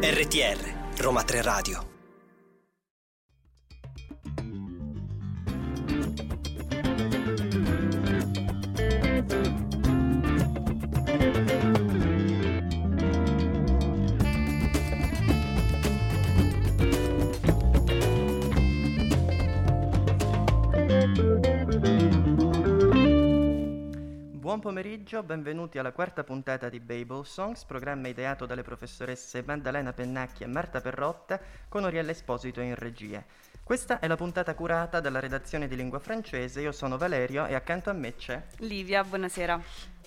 RTR, Roma 3 Radio. Pomeriggio, benvenuti alla quarta puntata di Babel Songs, programma ideato dalle professoresse Maddalena Pennacchi e Marta Perrotta con Oriella Esposito in regia. Questa è la puntata curata dalla redazione di lingua francese, io sono Valerio e accanto a me c'è Livia, buonasera.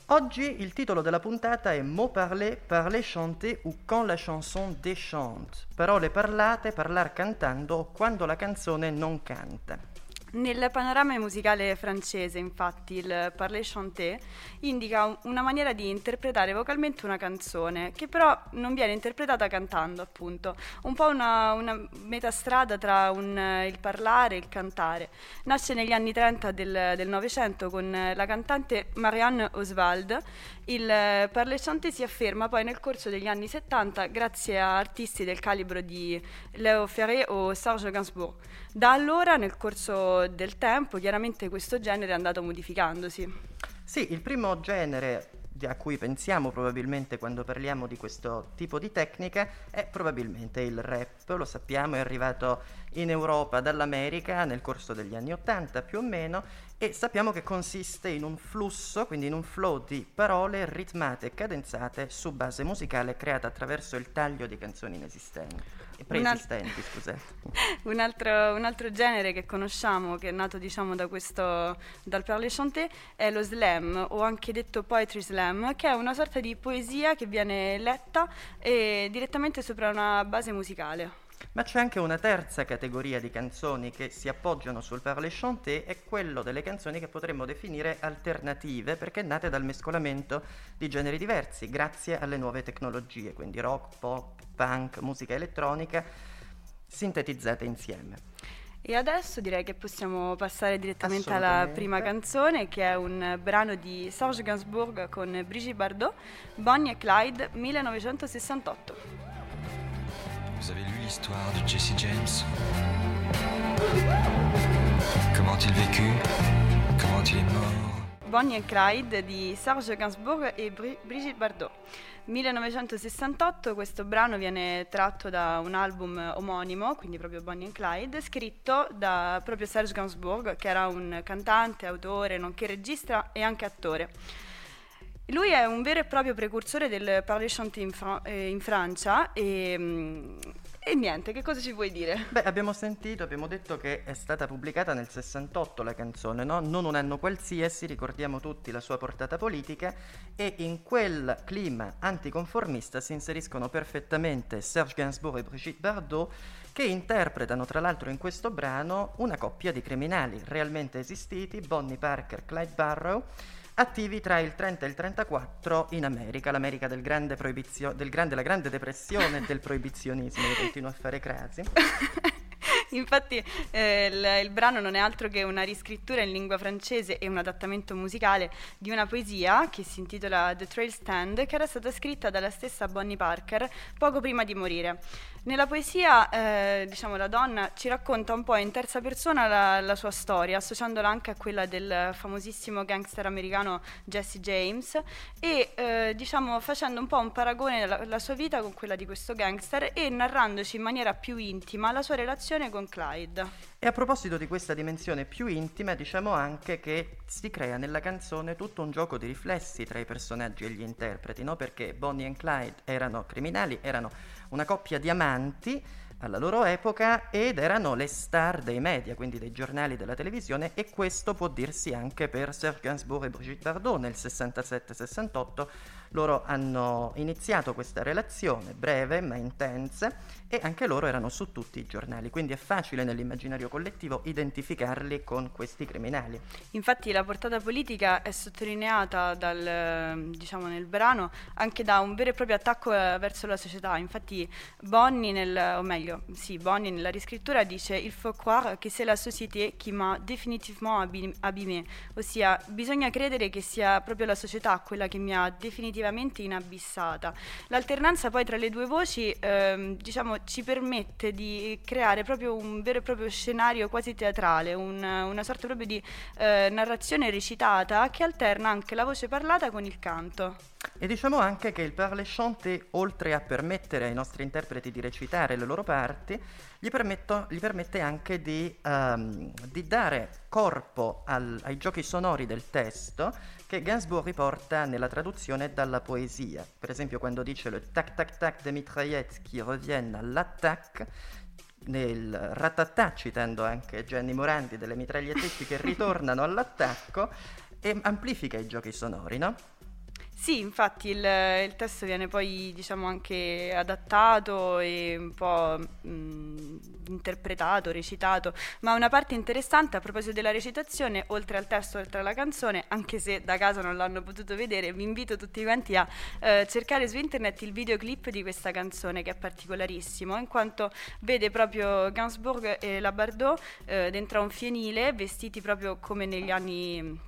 Oggi il titolo della puntata è Mot parlé, parler chanté ou quand la chanson déchante. Parole parlate, parlar cantando o quando la canzone non canta. Nel panorama musicale francese, infatti, il parler chanté indica una maniera di interpretare vocalmente una canzone, che però non viene interpretata cantando, appunto. Un po' una, una metastrada tra un, il parlare e il cantare. Nasce negli anni 30 del Novecento con la cantante Marianne Oswald. Il parler chanté si afferma poi nel corso degli anni 70 grazie a artisti del calibro di Léo Ferré o Serge Gainsbourg. Da allora, nel corso del tempo, chiaramente questo genere è andato modificandosi. Sì, il primo genere a cui pensiamo probabilmente quando parliamo di questo tipo di tecnica è probabilmente il rap, lo sappiamo, è arrivato in Europa dall'America nel corso degli anni 80 più o meno e sappiamo che consiste in un flusso, quindi in un flow di parole ritmate e cadenzate su base musicale creata attraverso il taglio di canzoni inesistenti. Preesistenti, un scusate. un, altro, un altro, genere che conosciamo, che è nato diciamo da questo, dal parler chanté, è lo slam, o anche detto poetry slam, che è una sorta di poesia che viene letta e direttamente sopra una base musicale. Ma c'è anche una terza categoria di canzoni che si appoggiano sul parler chanté, è quello delle canzoni che potremmo definire alternative, perché nate dal mescolamento di generi diversi, grazie alle nuove tecnologie, quindi rock, pop, punk, musica elettronica, sintetizzate insieme. E adesso direi che possiamo passare direttamente alla prima canzone, che è un brano di Serge Gainsbourg con Brigitte Bardot, Bonnie e Clyde, 1968. Vous avez lu l'histoire de Jesse James Comment il vécut Comment il est mort Bonnie and Clyde di Serge Gainsbourg e Bri- Brigitte Bardot. 1968 questo brano viene tratto da un album omonimo, quindi proprio Bonnie and Clyde, scritto da proprio Serge Gainsbourg, che era un cantante, autore, nonché regista e anche attore. Lui è un vero e proprio precursore del parler chanté in, Fra- eh, in Francia e, mm, e, niente, che cosa ci vuoi dire? Beh, abbiamo sentito, abbiamo detto che è stata pubblicata nel 68 la canzone, no? Non un anno qualsiasi, ricordiamo tutti la sua portata politica e in quel clima anticonformista si inseriscono perfettamente Serge Gainsbourg e Brigitte Bardot che interpretano tra l'altro in questo brano una coppia di criminali realmente esistiti, Bonnie Parker, Clyde Barrow, attivi tra il 30 e il 34 in America, l'America del grande proibizio- del grande, la grande depressione e del proibizionismo, io continuo a fare crasi. Infatti eh, il, il, brano non è altro che una riscrittura in lingua francese e un adattamento musicale di una poesia che si intitola The Trail Stand, che era stata scritta dalla stessa Bonnie Parker poco prima di morire. Nella poesia, eh, diciamo, la donna ci racconta un po' in terza persona la, la, sua storia, associandola anche a quella del famosissimo gangster americano Jesse James e, eh, diciamo, facendo un po' un paragone della sua vita con quella di questo gangster e narrandoci in maniera più intima la sua relazione con Clyde. E a proposito di questa dimensione più intima, diciamo anche che si crea nella canzone tutto un gioco di riflessi tra i personaggi e gli interpreti, no? Perché Bonnie e Clyde erano criminali, erano una coppia di amanti alla loro epoca ed erano le star dei media, quindi dei giornali della televisione e questo può dirsi anche per Serge Gainsbourg e Brigitte Bardot nel 67-68 Loro hanno iniziato questa relazione breve ma intensa e anche loro erano su tutti i giornali, quindi è facile nell'immaginario collettivo identificarli con questi criminali. Infatti la portata politica è sottolineata dal, diciamo, nel brano anche da un vero e proprio attacco eh, verso la società. Infatti Bonnie, nel, o meglio, sì, Bonnie nella riscrittura dice «Il faut croire que c'est la société qui m'a définitivement abîmé», ossia bisogna credere che sia proprio la società quella che mi ha definitivamente inabissata. L'alternanza poi tra le due voci, ehm, diciamo, ci permette di creare proprio un vero e proprio scenario quasi teatrale, un, una sorta proprio di eh, narrazione recitata che alterna anche la voce parlata con il canto. E diciamo anche che il parler chanté, oltre a permettere ai nostri interpreti di recitare le loro parti, gli, gli permette anche di, um, di dare corpo al, ai giochi sonori del testo che Gainsbourg riporta nella traduzione dalla poesia. Per esempio quando dice le tac tac tac des mitraillettes qui reviennent l'attaque, nel ratatà, citando anche Gianni Morandi delle mitragliettetti che ritornano all'attacco, e amplifica i giochi sonori, no? Sì, infatti il, il, testo viene poi diciamo anche adattato e un po' mh, interpretato, recitato, ma una parte interessante a proposito della recitazione, oltre al testo, oltre alla canzone, anche se da casa non l'hanno potuto vedere, vi invito tutti quanti a eh, cercare su internet il videoclip di questa canzone che è particolarissimo, in quanto vede proprio Gainsbourg e la Bardot eh, dentro a un fienile, vestiti proprio come negli anni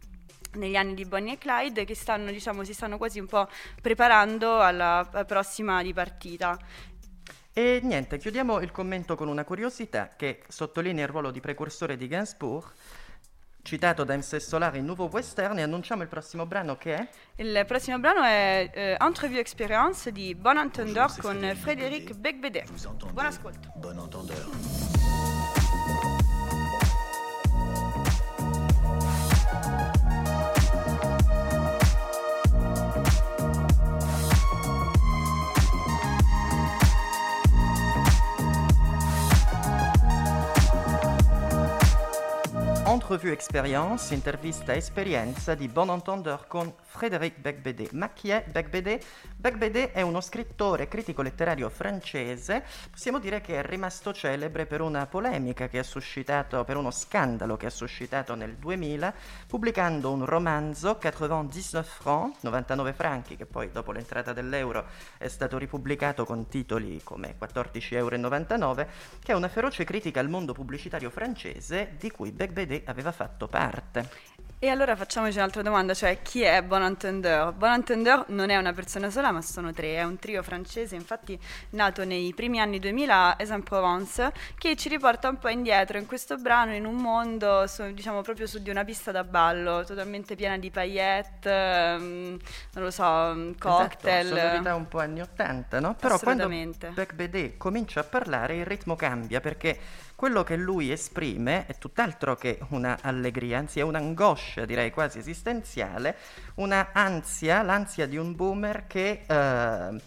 negli anni di Bonnie e Clyde che stanno, diciamo, si stanno quasi un po' preparando alla prossima dipartita. E niente, chiudiamo il commento con una curiosità che sottolinea il ruolo di precursore di Gainsbourg, citato da MC Solar in Nouveau Western, e annunciamo il prossimo brano che è? Il prossimo brano è eh, Entrevue Experience di Bon Entendeur con Frédéric Becbédé. Buon ascolto. Bon Entendeur. Entrevue Experience, intervista esperienza di Bon Entendeur con Frédéric Becbédé. Ma chi è Becbédé? Becbédé è uno scrittore critico letterario francese, possiamo dire che è rimasto celebre per una polemica che ha suscitato, per uno scandalo che ha suscitato nel 2000, pubblicando un romanzo 99 francs, 99 franchi, che poi dopo l'entrata dell'euro è stato ripubblicato con titoli come 14,99 euro, che è una feroce critica al mondo pubblicitario francese di cui Becbédé aveva fatto parte. E allora facciamoci un'altra domanda, cioè chi è Bon Entendeur? Bon Entendeur non è una persona sola, ma sono tre, è un trio francese, infatti nato nei primi anni 2000 a Aix-en-Provence, che ci riporta un po' indietro in questo brano, in un mondo, su, diciamo proprio su di una pista da ballo, totalmente piena di paillette, um, non lo so, mm, cocktail. Esatto, sonorità un po' anni 80, no? Però quando Beck Bédé comincia a parlare il ritmo cambia perché quello che lui esprime è tutt'altro che una allegria, anzi è un'angoscia, direi quasi esistenziale, una ansia, l'ansia di un boomer che eh,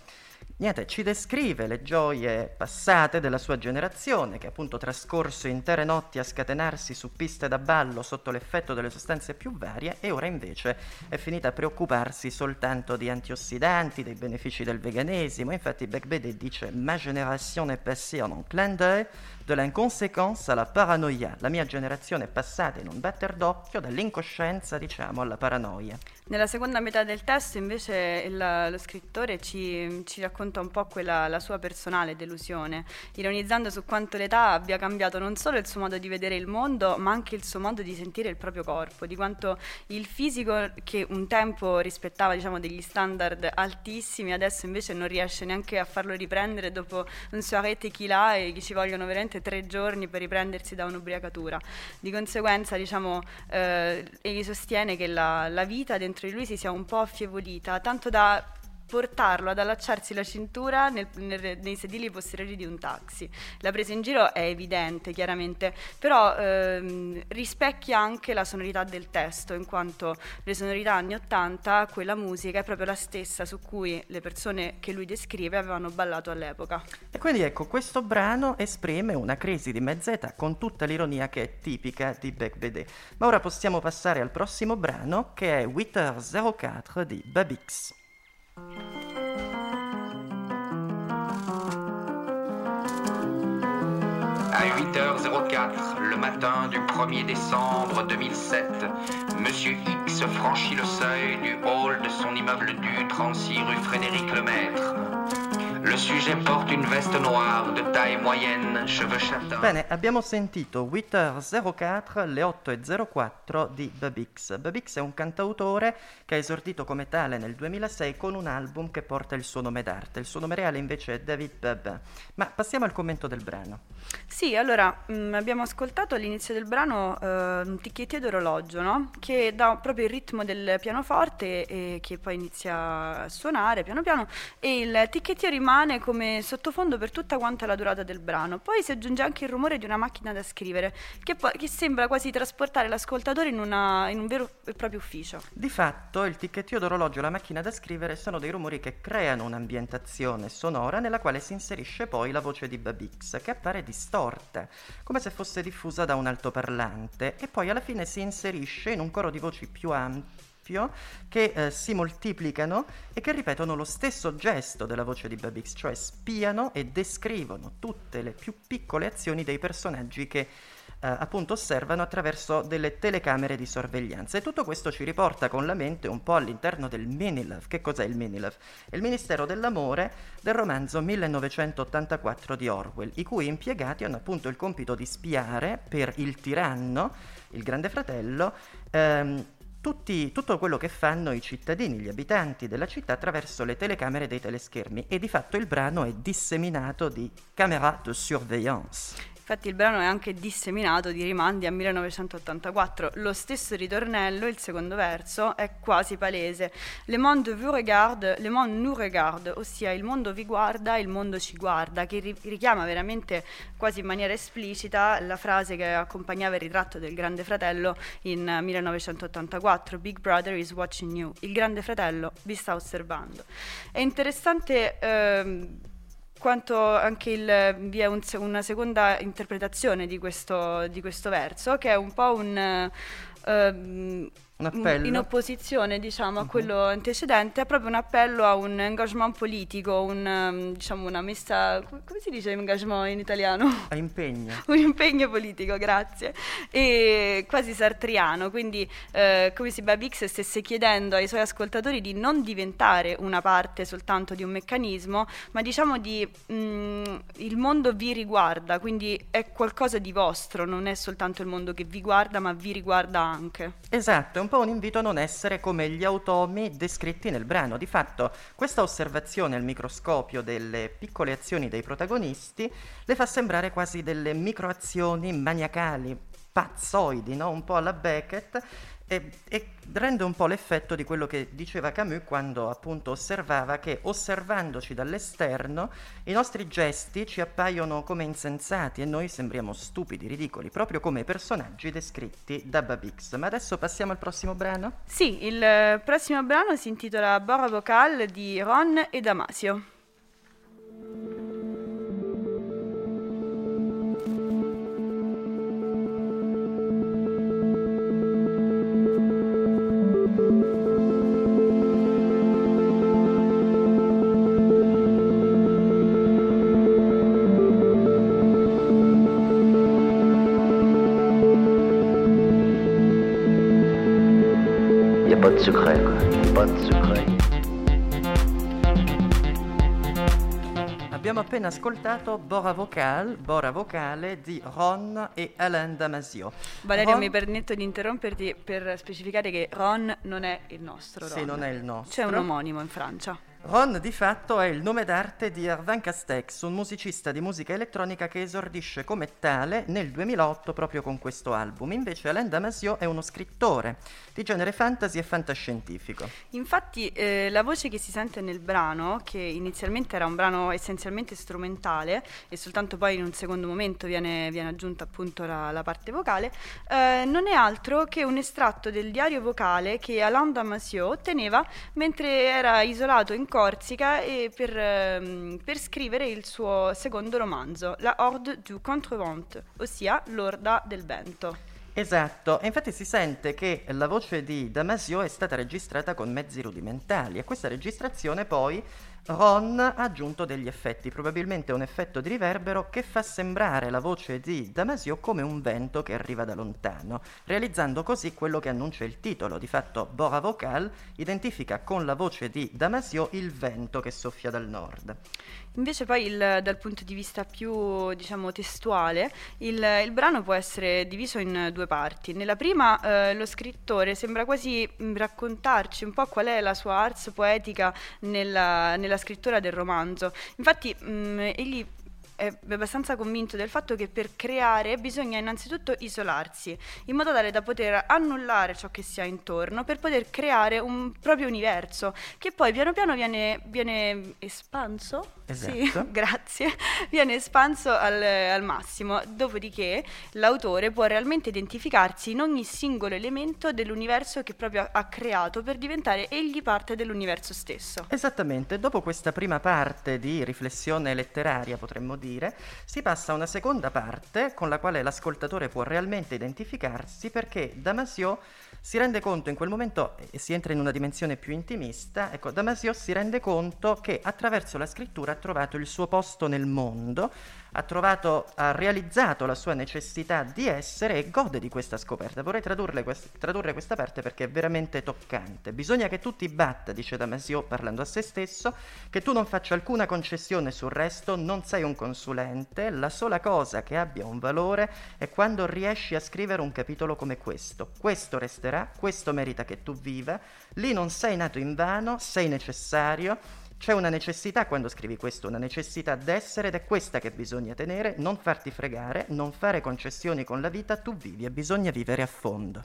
niente, ci descrive le gioie passate della sua generazione, che appunto trascorso intere notti a scatenarsi su piste da ballo sotto l'effetto delle sostanze più varie e ora invece è finita a preoccuparsi soltanto di antiossidanti, dei benefici del veganesimo. Infatti Beck Bede dice Ma génération est passée en un clin d'œil de l'inconséquence alla paranoia. La mia generazione è passata in un batter d'occhio dall'incoscienza, diciamo, alla paranoia. Nella seconda metà del testo invece il, lo scrittore ci, ci, racconta un po' quella, la sua personale delusione, ironizzando su quanto l'età abbia cambiato non solo il suo modo di vedere il mondo, ma anche il suo modo di sentire il proprio corpo, di quanto il fisico che un tempo rispettava diciamo, degli standard altissimi, adesso invece non riesce neanche a farlo riprendere dopo un soirée tequila e che ci vogliono veramente tre giorni per riprendersi da un'ubriacatura. Di conseguenza diciamo, eh, egli sostiene che la, la vita dentro dentro di lui si sia un po' affievolita, tanto da portarlo ad allacciarsi la cintura nel, nel, nei sedili posteriori di un taxi. La presa in giro è evidente, chiaramente, però ehm, rispecchia anche la sonorità del testo, in quanto le sonorità anni 80, quella musica è proprio la stessa su cui le persone che lui descrive avevano ballato all'epoca. E quindi ecco, questo brano esprime una crisi di mezza età con tutta l'ironia che è tipica di Beck Bédé. Ma ora possiamo passare al prossimo brano che è Witter 04 di Babix. À 8h04, le matin du 1er décembre 2007, Monsieur X franchit le seuil du hall de son immeuble du 36 rue Frédéric Lemaître. Le sujet porte une veste noire de taille moyenne, cheveux châtains. Bene, abbiamo sentito 8h04, le 8.04 di Babix. Babix è un cantautore che ha esordito come tale nel 2006 con un album che porta il suo nome d'arte. Il suo nome reale invece è David Bab. Ma passiamo al commento del brano. Sì, allora mh, abbiamo ascoltato all'inizio del brano eh, un ticchettio d'orologio, no? Che dà proprio il ritmo del pianoforte e che poi inizia a suonare piano piano e il ticchettio rimane come sottofondo per tutta quanta la durata del brano. Poi si aggiunge anche il rumore di una macchina da scrivere che, poi, che sembra quasi trasportare l'ascoltatore in, una, in un vero e proprio ufficio. Di fatto il ticchettio d'orologio e la macchina da scrivere sono dei rumori che creano un'ambientazione sonora nella quale si inserisce poi la voce di Babix che appare distorta, come se fosse diffusa da un altoparlante e poi alla fine si inserisce in un coro di voci più ampie che eh, si moltiplicano e che ripetono lo stesso gesto della voce di Babix, cioè spiano e descrivono tutte le più piccole azioni dei personaggi che eh, appunto osservano attraverso delle telecamere di sorveglianza. E tutto questo ci riporta con la mente un po' all'interno del Minilove. Che cos'è il Minilove? È il Ministero dell'Amore del romanzo 1984 di Orwell, i cui impiegati hanno appunto il compito di spiare per il tiranno, il Grande Fratello, ehm, tutti, tutto quello che fanno i cittadini, gli abitanti della città attraverso le telecamere dei teleschermi e di fatto il brano è disseminato di camera de surveillance. Infatti il brano è anche disseminato di rimandi a 1984. Lo stesso ritornello, il secondo verso, è quasi palese. Le monde vous regarde, le monde nous regarde, ossia il mondo vi guarda, il mondo ci guarda, che ri- richiama veramente quasi in maniera esplicita la frase che accompagnava il ritratto del Grande Fratello in 1984, Big Brother is watching you, il Grande Fratello vi sta osservando. È interessante... Ehm, quanto anche il, vi è un, una seconda interpretazione di questo, di questo, verso, che è un po' un... Uh, un appello. In opposizione, diciamo, a quello antecedente, è proprio un appello a un engagement politico, un, um, diciamo, una messa, come si dice engagement in italiano? A impegno. un impegno politico, grazie. E quasi sartriano, quindi eh, come se Babix stesse chiedendo ai suoi ascoltatori di non diventare una parte soltanto di un meccanismo, ma diciamo di mh, mm, il mondo vi riguarda, quindi è qualcosa di vostro, non è soltanto il mondo che vi guarda, ma vi riguarda anche. Esatto, un po' un invito a non essere come gli automi descritti nel brano. Di fatto, questa osservazione al microscopio delle piccole azioni dei protagonisti le fa sembrare quasi delle microazioni maniacali, pazzoidi, no? un po' alla Beckett, e, e, rende un po' l'effetto di quello che diceva Camus quando appunto osservava che osservandoci dall'esterno i nostri gesti ci appaiono come insensati e noi sembriamo stupidi, ridicoli, proprio come i personaggi descritti da Babix. Ma adesso passiamo al prossimo brano? Sì, il prossimo brano si intitola Bora Vocal di Ron e Damasio. Pas de secret. Abbiamo appena ascoltato Bora Vocal, Bora Vocale di Ron e Alain Damasio. Valerio, Ron... mi permetto di interromperti per specificare che Ron non è il nostro Ron. Sì, non è il nostro. C'è un omonimo in Francia. Ron di fatto è il nome d'arte di Ervan Castex, un musicista di musica elettronica che esordisce come tale nel 2008 proprio con questo album. Invece Alain Damasio è uno scrittore di genere fantasy e fantascientifico. Infatti eh, la voce che si sente nel brano, che inizialmente era un brano essenzialmente strumentale e soltanto poi in un secondo momento viene, viene aggiunta appunto la, la parte vocale, eh, non è altro che un estratto del diario vocale che Alain Damasio teneva mentre era isolato in Corsica per, ehm, per, scrivere il suo secondo romanzo, La Horde du Contrevent, ossia L'Orda del Vento. Esatto, e infatti si sente che la voce di Damasio è stata registrata con mezzi rudimentali e questa registrazione poi Ron ha aggiunto degli effetti, probabilmente un effetto di riverbero che fa sembrare la voce di Damasio come un vento che arriva da lontano, realizzando così quello che annuncia il titolo. Di fatto Bora Vocal identifica con la voce di Damasio il vento che soffia dal nord. Invece poi il, dal punto di vista più diciamo, testuale, il, il, brano può essere diviso in due parti. Nella prima eh, lo scrittore sembra quasi mh, raccontarci un po' qual è la sua ars poetica nella, nella scrittura del romanzo. Infatti mh, egli è abbastanza convinto del fatto che per creare bisogna innanzitutto isolarsi, in modo tale da poter annullare ciò che si ha intorno, per poter creare un proprio universo, che poi piano piano viene, viene espanso. Esatto. Sì, grazie. Viene espanso al, al massimo. Dopodiché l'autore può realmente identificarsi in ogni singolo elemento dell'universo che proprio ha creato per diventare egli parte dell'universo stesso. Esattamente, dopo questa prima parte di riflessione letteraria, potremmo dire, dire, si passa a una seconda parte con la quale l'ascoltatore può realmente identificarsi perché Damasio si rende conto in quel momento, e si entra in una dimensione più intimista, ecco, Damasio si rende conto che attraverso la scrittura ha trovato il suo posto nel mondo, ha, trovato, ha realizzato la sua necessità di essere e gode di questa scoperta. Vorrei quest- tradurre questa parte perché è veramente toccante. Bisogna che tu ti batta, dice Damasio parlando a se stesso, che tu non faccia alcuna concessione sul resto, non sei un consulente, la sola cosa che abbia un valore è quando riesci a scrivere un capitolo come questo. Questo resterà, questo merita che tu viva, lì non sei nato in vano, sei necessario c'è una necessità quando scrivi questo, una necessità d'essere ed è questa che bisogna tenere, non farti fregare, non fare concessioni con la vita, tu vivi e bisogna vivere a fondo.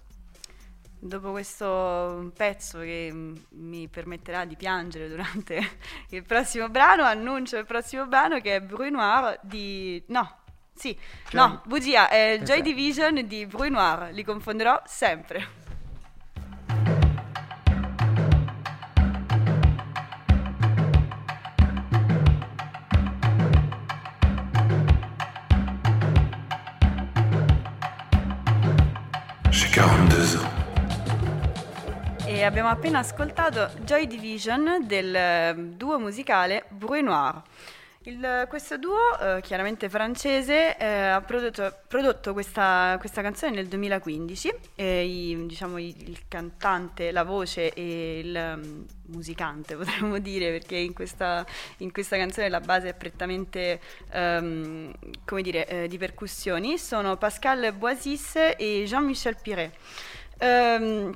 Dopo questo pezzo che mi permetterà di piangere durante il prossimo brano, annuncio il prossimo brano che è Brunoir di... no, sì, Joy... no, bugia, è esatto. Joy Division di Brunoir, li confonderò sempre. Abbiamo appena ascoltato Joy Division del eh, duo musicale Brunoir. Il, questo duo, eh, chiaramente francese, eh, ha prodotto, prodotto questa, questa, canzone nel 2015 e i, diciamo, il cantante, la voce e il um, musicante potremmo dire perché in questa, in questa, canzone la base è prettamente um, dire, eh, di percussioni sono Pascal Boisis e Jean-Michel Piret. Um,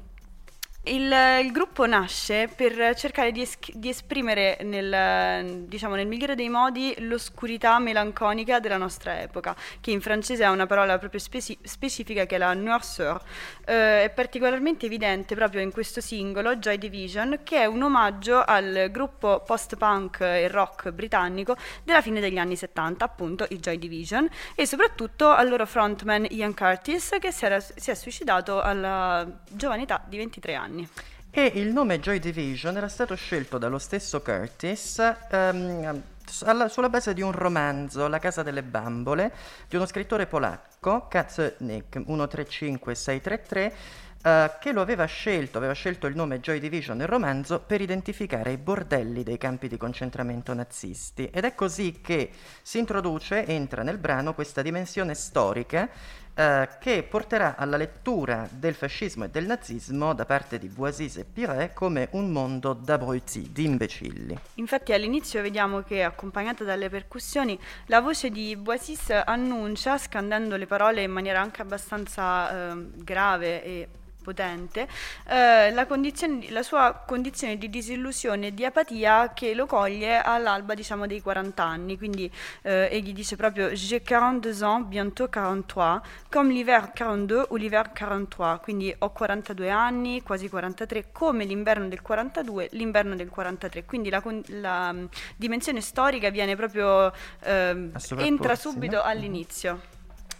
il, il, gruppo nasce per cercare di, es- di esprimere nel, diciamo, nel, migliore dei modi l'oscurità melanconica della nostra epoca, che in francese ha una parola proprio speci- specifica che è la noirceur. Eh, è particolarmente evidente proprio in questo singolo, Joy Division, che è un omaggio al gruppo post-punk e rock britannico della fine degli anni 70, appunto i Joy Division, e soprattutto al loro frontman Ian Curtis, che si, era, si è suicidato alla giovane età di 23 anni anni. E il nome Joy Division era stato scelto dallo stesso Curtis um, alla, sulla base di un romanzo, La casa delle bambole, di uno scrittore polacco, Kacnik 135633, Uh, che lo aveva scelto, aveva scelto il nome Joy Division nel romanzo per identificare i bordelli dei campi di concentramento nazisti. Ed è così che si introduce, entra nel brano questa dimensione storica Uh, che porterà alla lettura del fascismo e del nazismo da parte di Boisis e Piret come un mondo d'abruti, di imbecilli. Infatti all'inizio vediamo che accompagnata dalle percussioni la voce di Boisis annuncia, scandendo le parole in maniera anche abbastanza uh, grave e potente, eh, la, la, sua condizione di disillusione e di apatia che lo coglie all'alba diciamo, dei 40 anni, quindi eh, egli dice proprio j'ai 42 ans, bientôt 43, comme l'hiver 42 o l'hiver 43, quindi ho 42 anni, quasi 43, come l'inverno del 42, l'inverno del 43, quindi la, la um, dimensione storica viene proprio, eh, entra subito no? all'inizio.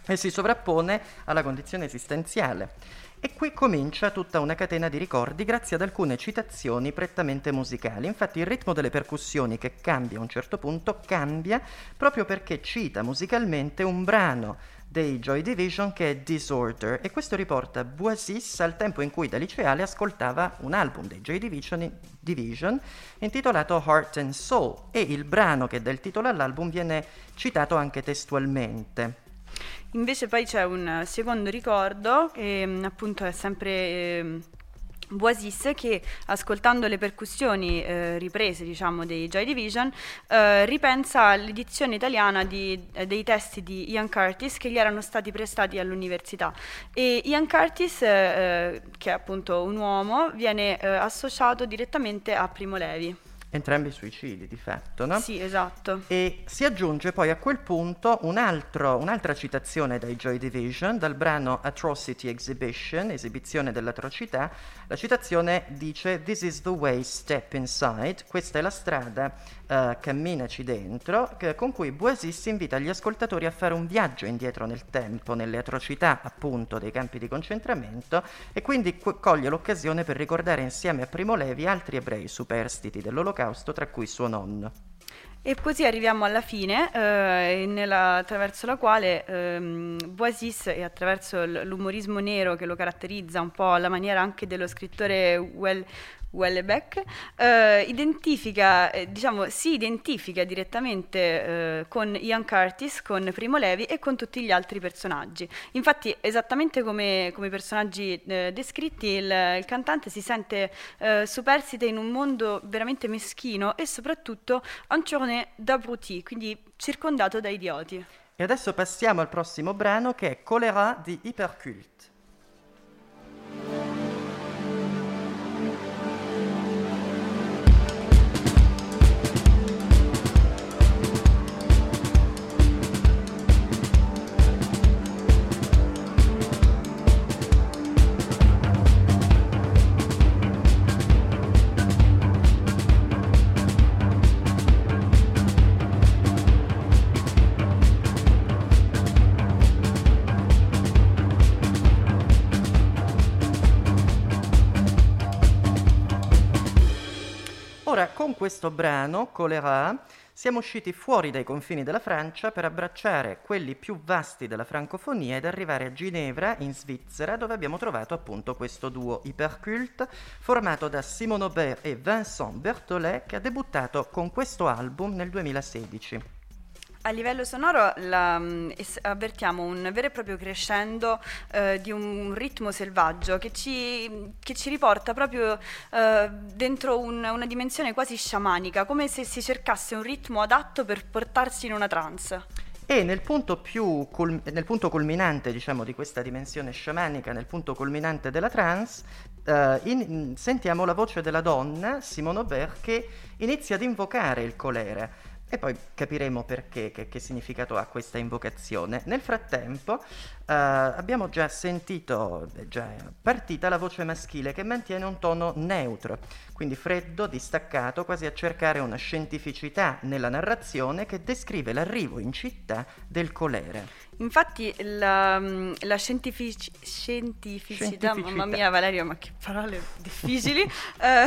E si sovrappone alla condizione esistenziale. E qui comincia tutta una catena di ricordi grazie ad alcune citazioni prettamente musicali. Infatti il ritmo delle percussioni che cambia a un certo punto cambia proprio perché cita musicalmente un brano dei Joy Division che è Disorder e questo riporta Boisis al tempo in cui da liceale ascoltava un album dei Joy Division, Division intitolato Heart and Soul e il brano che dà il titolo all'album viene citato anche testualmente. Invece poi c'è un secondo ricordo, che mm, appunto è sempre... Eh, Boisis che ascoltando le percussioni eh, riprese diciamo dei Joy Division eh, ripensa all'edizione italiana di, eh, dei testi di Ian Curtis che gli erano stati prestati all'università. E Ian Curtis eh, eh, che è appunto un uomo viene eh, associato direttamente a Primo Levi entrambi suicidi di fatto, no? Sì, esatto. E si aggiunge poi a quel punto un altro, un'altra citazione dai Joy Division, dal brano Atrocity Exhibition, esibizione dell'atrocità. La citazione dice This is the way, step inside, questa è la strada, uh, camminaci dentro, che, con cui Boisis invita gli ascoltatori a fare un viaggio indietro nel tempo, nelle atrocità appunto dei campi di concentramento e quindi co- coglie l'occasione per ricordare insieme a Primo Levi altri ebrei superstiti dell'olocausto dell'olocausto, tra cui suo nonno. E così arriviamo alla fine, eh, nella, attraverso la quale ehm, Boisis, e attraverso l'umorismo nero che lo caratterizza un po' alla maniera anche dello scrittore well, Wellebeck, eh, identifica, eh, diciamo, si identifica direttamente eh, con Ian Curtis, con Primo Levi e con tutti gli altri personaggi. Infatti, esattamente come, i personaggi eh, descritti, il, il, cantante si sente eh, superstite in un mondo veramente meschino e soprattutto un journée d'abruti, quindi circondato da idioti. E adesso passiamo al prossimo brano che è Colera di Hypercult. Questo brano, Colera, siamo usciti fuori dai confini della Francia per abbracciare quelli più vasti della francofonia ed arrivare a Ginevra, in Svizzera, dove abbiamo trovato appunto questo duo ipercult formato da Simon Aubert e Vincent Berthollet che ha debuttato con questo album nel 2016. A livello sonoro la, mm, avvertiamo un vero e proprio crescendo eh, di un ritmo selvaggio che ci, che ci riporta proprio eh, dentro un, una dimensione quasi sciamanica, come se si cercasse un ritmo adatto per portarsi in una trance. E nel punto, cul- nel punto culminante diciamo, di questa dimensione sciamanica, nel punto culminante della trance, eh, in- sentiamo la voce della donna, Simone Aubert, che inizia ad invocare il colere e poi capiremo perché, che, che, significato ha questa invocazione. Nel frattempo eh, abbiamo già sentito, è già partita la voce maschile che mantiene un tono neutro, quindi freddo, distaccato, quasi a cercare una scientificità nella narrazione che descrive l'arrivo in città del colere. Infatti la, mm, la scientific- scientificità, scientificità, mamma mia Valerio, ma che parole difficili, eh,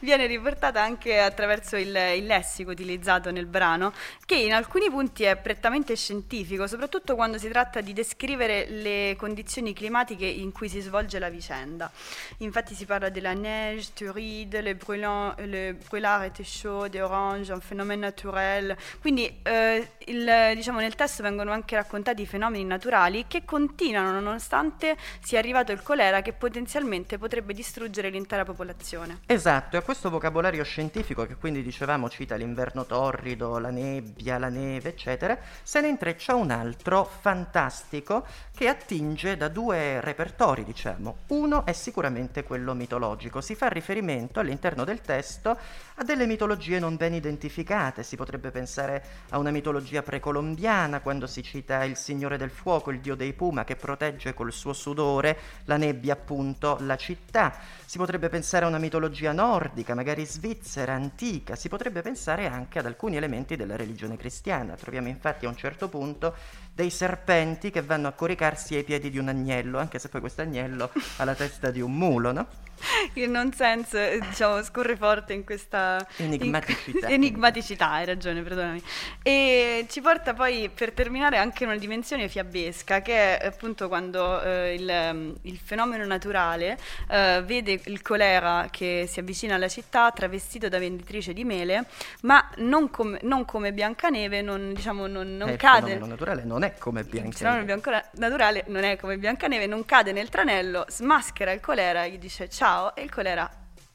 viene riportata anche attraverso il, il, lessico utilizzato nel brano, che in alcuni punti è prettamente scientifico, soprattutto quando si tratta di descrivere le condizioni climatiche in cui si svolge la vicenda. Infatti si parla della neige, turide, le, brûlants, le brûlard étaient chauds, des oranges, un fenomeno naturel. Quindi eh, il, diciamo, nel testo vengono anche raccontati di fenomeni naturali che continuano nonostante sia arrivato il colera che potenzialmente potrebbe distruggere l'intera popolazione. Esatto, e a questo vocabolario scientifico che quindi dicevamo cita l'inverno torrido, la nebbia, la neve, eccetera, se ne intreccia un altro fantastico che attinge da due repertori, diciamo. Uno è sicuramente quello mitologico, si fa riferimento all'interno del testo a delle mitologie non ben identificate, si potrebbe pensare a una mitologia precolombiana quando si cita il Signore del Fuoco, il dio dei Puma che protegge col suo sudore la nebbia appunto la città, si potrebbe pensare a una mitologia nordica, magari svizzera, antica, si potrebbe pensare anche ad alcuni elementi della religione cristiana, troviamo infatti a un certo punto dei serpenti che vanno a coricarsi ai piedi di un agnello, anche se poi questo agnello ha la testa di un mulo, no? il nonsense, diciamo, scorre forte in questa Enigmaticità. in- enigmaticità, hai ragione, perdonami. E ci porta poi per terminare anche una dimensione fiabesca che è appunto quando eh, il, il fenomeno naturale eh, vede il colera che si avvicina alla città travestito da venditrice di mele, ma non come, non come Biancaneve, non, diciamo, non, non Eh, il cade. fenomeno naturale non è come Il Biancaneve. fenomeno bianco- naturale non è come Biancaneve, non cade nel tranello, smaschera il colera, gli dice ciao e il colera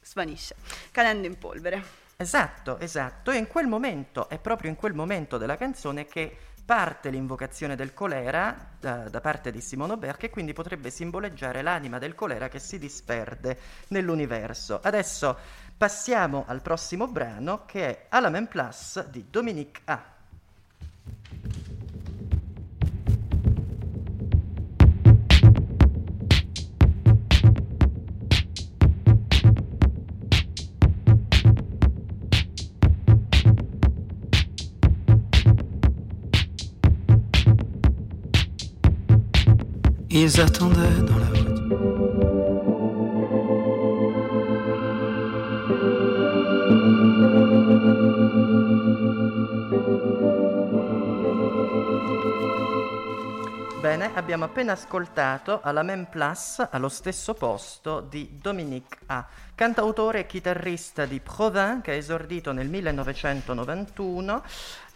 svanisce, cadendo in polvere. Esatto, esatto. E in quel momento, è proprio in quel momento della canzone che parte l'invocazione del colera da, da parte di Simone Aubert, che quindi potrebbe simboleggiare l'anima del colera che si disperde nell'universo. Adesso passiamo al prossimo brano che è même place di Dominique A. Ils attendaient dans la. Bene, abbiamo appena ascoltato alla même place, allo stesso posto, di Dominique A, cantautore e chitarrista di Provins che ha esordito nel 1991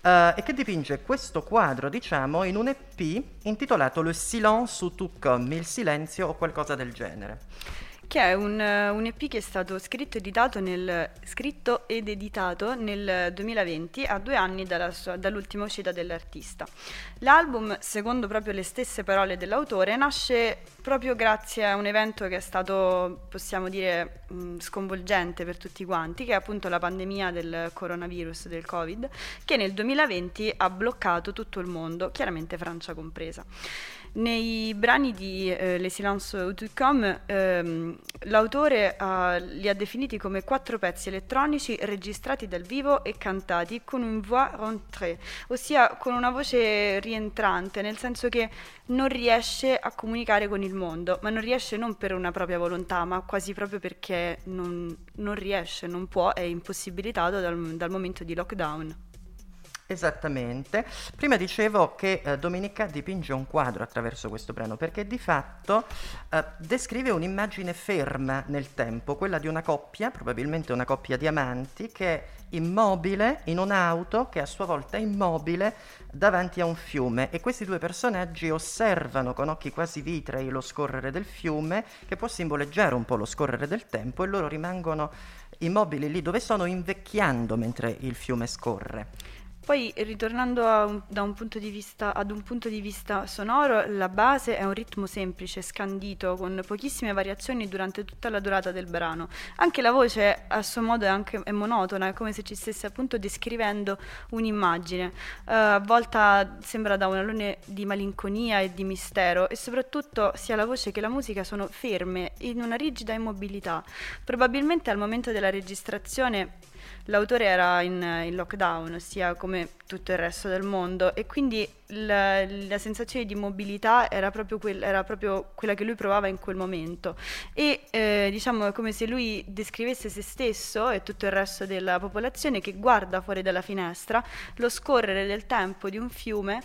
eh, e che dipinge questo quadro, diciamo, in un EP intitolato Le silence ou tout comme, il silenzio o qualcosa del genere. Che è un, eh, un EP che è stato scritto, nel, scritto ed editato nel 2020, a due anni dalla dall'ultima uscita dell'artista. L'album, secondo proprio le stesse parole dell'autore, nasce proprio grazie a un evento che è stato, possiamo dire, mh, sconvolgente per tutti quanti, che è appunto la pandemia del coronavirus, del Covid, che nel 2020 ha bloccato tutto il mondo, chiaramente Francia compresa. Nei brani di eh, Les Silences ou tout ehm, l'autore ha- li ha definiti come quattro pezzi elettronici registrati dal vivo e cantati con une voix rentrée, ossia con una voce rientrante, nel senso che non riesce a comunicare con il mondo, ma non riesce non per una propria volontà, ma quasi proprio perché non, non riesce, non può, è impossibilitato dal, dal momento di lockdown. Esattamente. Prima dicevo che eh, Domenica dipinge un quadro attraverso questo brano perché di fatto eh, descrive un'immagine ferma nel tempo, quella di una coppia, probabilmente una coppia di amanti, che è immobile in un'auto che a sua volta è immobile davanti a un fiume e questi due personaggi osservano con occhi quasi vitrei lo scorrere del fiume che può simboleggiare un po' lo scorrere del tempo e loro rimangono immobili lì dove sono invecchiando mentre il fiume scorre. Poi, ritornando un- un vista, ad un punto di vista sonoro, la base è un ritmo semplice, scandito, con pochissime variazioni durante tutta la durata del brano. Anche la voce, a suo modo, è, anche, è monotona, è come se ci stesse appunto descrivendo un'immagine. Eh, a volte sembra da un alone di malinconia e di mistero, e soprattutto sia la voce che la musica sono ferme, in una rigida immobilità. Probabilmente al momento della registrazione L'autore era in, in lockdown, ossia come tutto il resto del mondo, e quindi la, la sensazione di mobilità era proprio, quel- era proprio quella che lui provava in quel momento. E eh, diciamo è come se lui descrivesse se stesso e tutto il resto della popolazione che guarda fuori dalla finestra lo scorrere del tempo di un fiume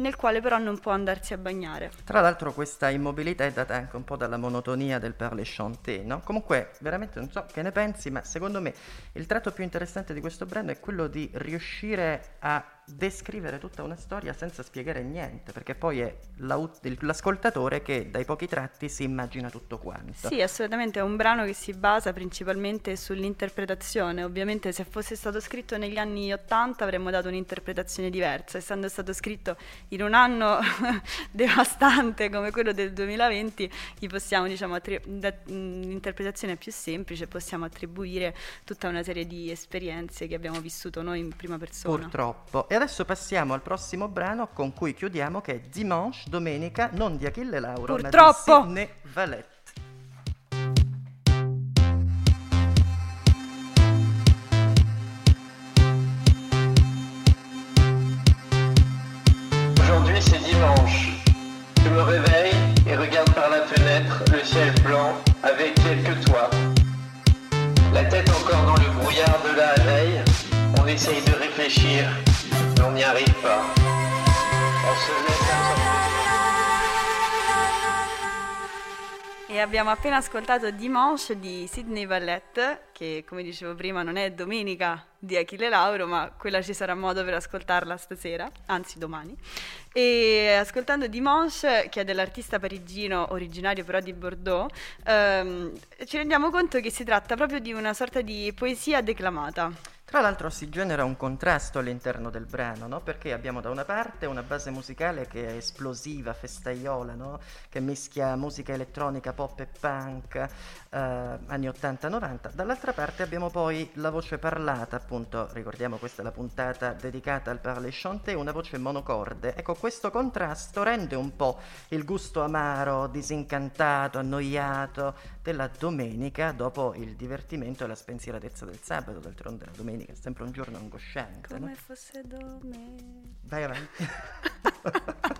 nel quale però non può andarsi a bagnare. Tra l'altro questa immobilità è data anche un po' dalla monotonia del parler chanté, no? Comunque, veramente non so che ne pensi, ma secondo me il tratto più interessante di questo brano è quello di riuscire a descrivere tutta una storia senza spiegare niente, perché poi è l'ascoltatore che dai pochi tratti si immagina tutto quanto. Sì, assolutamente, è un brano che si basa principalmente sull'interpretazione. Ovviamente se fosse stato scritto negli anni 80 avremmo dato un'interpretazione diversa, essendo stato scritto in un anno devastante come quello del 2020, gli possiamo, diciamo, attri- da- mh, l'interpretazione è più semplice, possiamo attribuire tutta una serie di esperienze che abbiamo vissuto noi in prima persona. Purtroppo. E adesso passiamo al prossimo brano con cui chiudiamo che è Dimanche, domenica, non di Achille Lauro, Purtroppo. Valette. Aujourd'hui c'est dimanche. Je me réveille et regarde par la fenêtre le ciel blanc avec quelques toits. La tête encore dans le brouillard de la veille, on essaye de réfléchir n'y arrive pas. On se E abbiamo appena ascoltato Dimanche di Sidney Vallet, che come dicevo prima non è domenica di Achille Lauro, ma quella ci sarà modo per ascoltarla stasera, anzi domani. E ascoltando Dimanche, che è dell'artista parigino originario però di Bordeaux, ehm, ci rendiamo conto che si tratta proprio di una sorta di poesia declamata. Tra l'altro si genera un contrasto all'interno del brano, no? perché abbiamo da una parte una base musicale che è esplosiva, festaiola, no? che mischia musica elettronica, pop e punk, eh, anni 80-90, dall'altra parte abbiamo poi la voce parlata, appunto, ricordiamo questa è la puntata dedicata al parler chanté, una voce monocorde. Ecco, questo contrasto rende un po' il gusto amaro, disincantato, annoiato della domenica dopo il divertimento e la spensieratezza del sabato, d'altronde la domenica domenica, è sempre un giorno angosciante. Come no? fosse domenica. Vai avanti.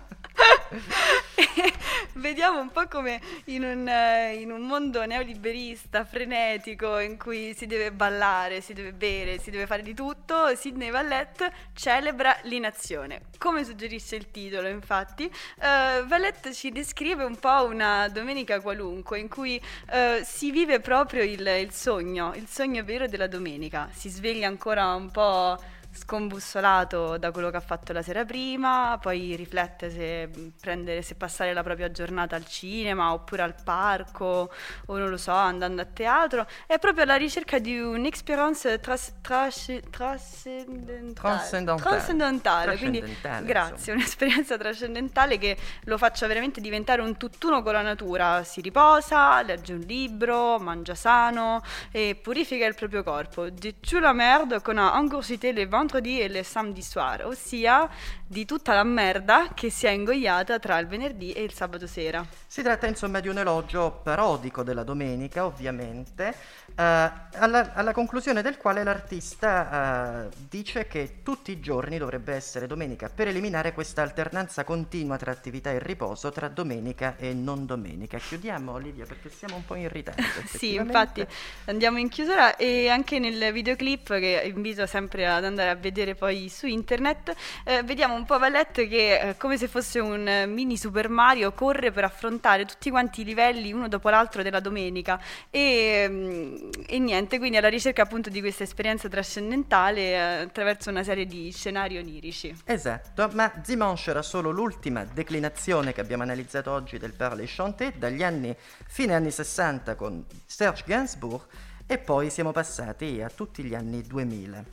Vediamo un po' come in un, eh, in un, mondo neoliberista, frenetico, in cui si deve ballare, si deve bere, si deve fare di tutto, Sidney Vallet celebra l'inazione. Come suggerisce il titolo, infatti, uh, Vallet ci descrive un po' una domenica qualunque, in cui uh, si vive proprio il, il sogno, il sogno vero della domenica. Si sveglia ancora un po' scombussolato da quello che ha fatto la sera prima, poi riflette se, prendere, se passare la propria giornata al cinema oppure al parco o non lo so, andando a teatro. È proprio alla ricerca di un'experience tras, tras, trascendentale. Trascendentale. Trascendentale, quindi grazie, un'esperienza trascendentale che lo faccia veramente diventare un tutt'uno con la natura. Si riposa, legge un libro, mangia sano e purifica il proprio corpo. Tout la merde qu'on a engourgité les vendredi e le samedi soir, ossia di tutta la merda che si è ingoiata tra il venerdì e il sabato sera. Si tratta insomma di un elogio parodico della domenica, ovviamente, alla, alla, conclusione del quale l'artista eh, dice che tutti i giorni dovrebbe essere domenica per eliminare questa alternanza continua tra attività e riposo, tra domenica e non domenica. Chiudiamo Olivia perché siamo un po' irritati. sì, infatti andiamo in chiusura e anche nel videoclip che invito sempre ad andare a vedere poi su internet, eh, vediamo un po' Valette che eh, come se fosse un eh, mini Super Mario corre per affrontare tutti quanti i livelli uno dopo l'altro della domenica e, mm, e niente, quindi alla ricerca appunto di questa esperienza trascendentale eh, attraverso una serie di scenari onirici. Esatto, ma Dimanche era solo l'ultima declinazione che abbiamo analizzato oggi del Parler Chanté dagli anni fine anni 60 con Serge Gainsbourg e poi siamo passati a tutti gli anni 2000.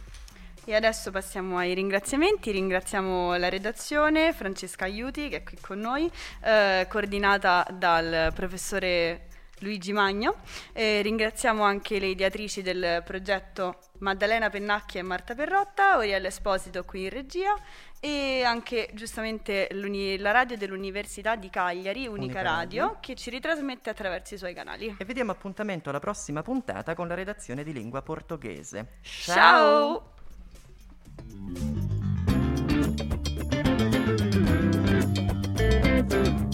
E adesso passiamo ai ringraziamenti. Ringraziamo la redazione, Francesca Aiuti, che è qui con noi, eh, coordinata dal professore Luigi Magno. E ringraziamo anche le ideatrici del progetto Maddalena Pennacchi e Marta Perrotta, Oriella Esposito qui in regia e anche giustamente la radio dell'Università di Cagliari, Unica, Unica radio, radio, che ci ritrasmette attraverso i suoi canali. E vediamo appuntamento alla prossima puntata con la redazione di lingua portoghese. Ciao! Ciao!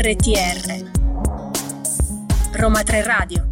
RTR Roma 3 Radio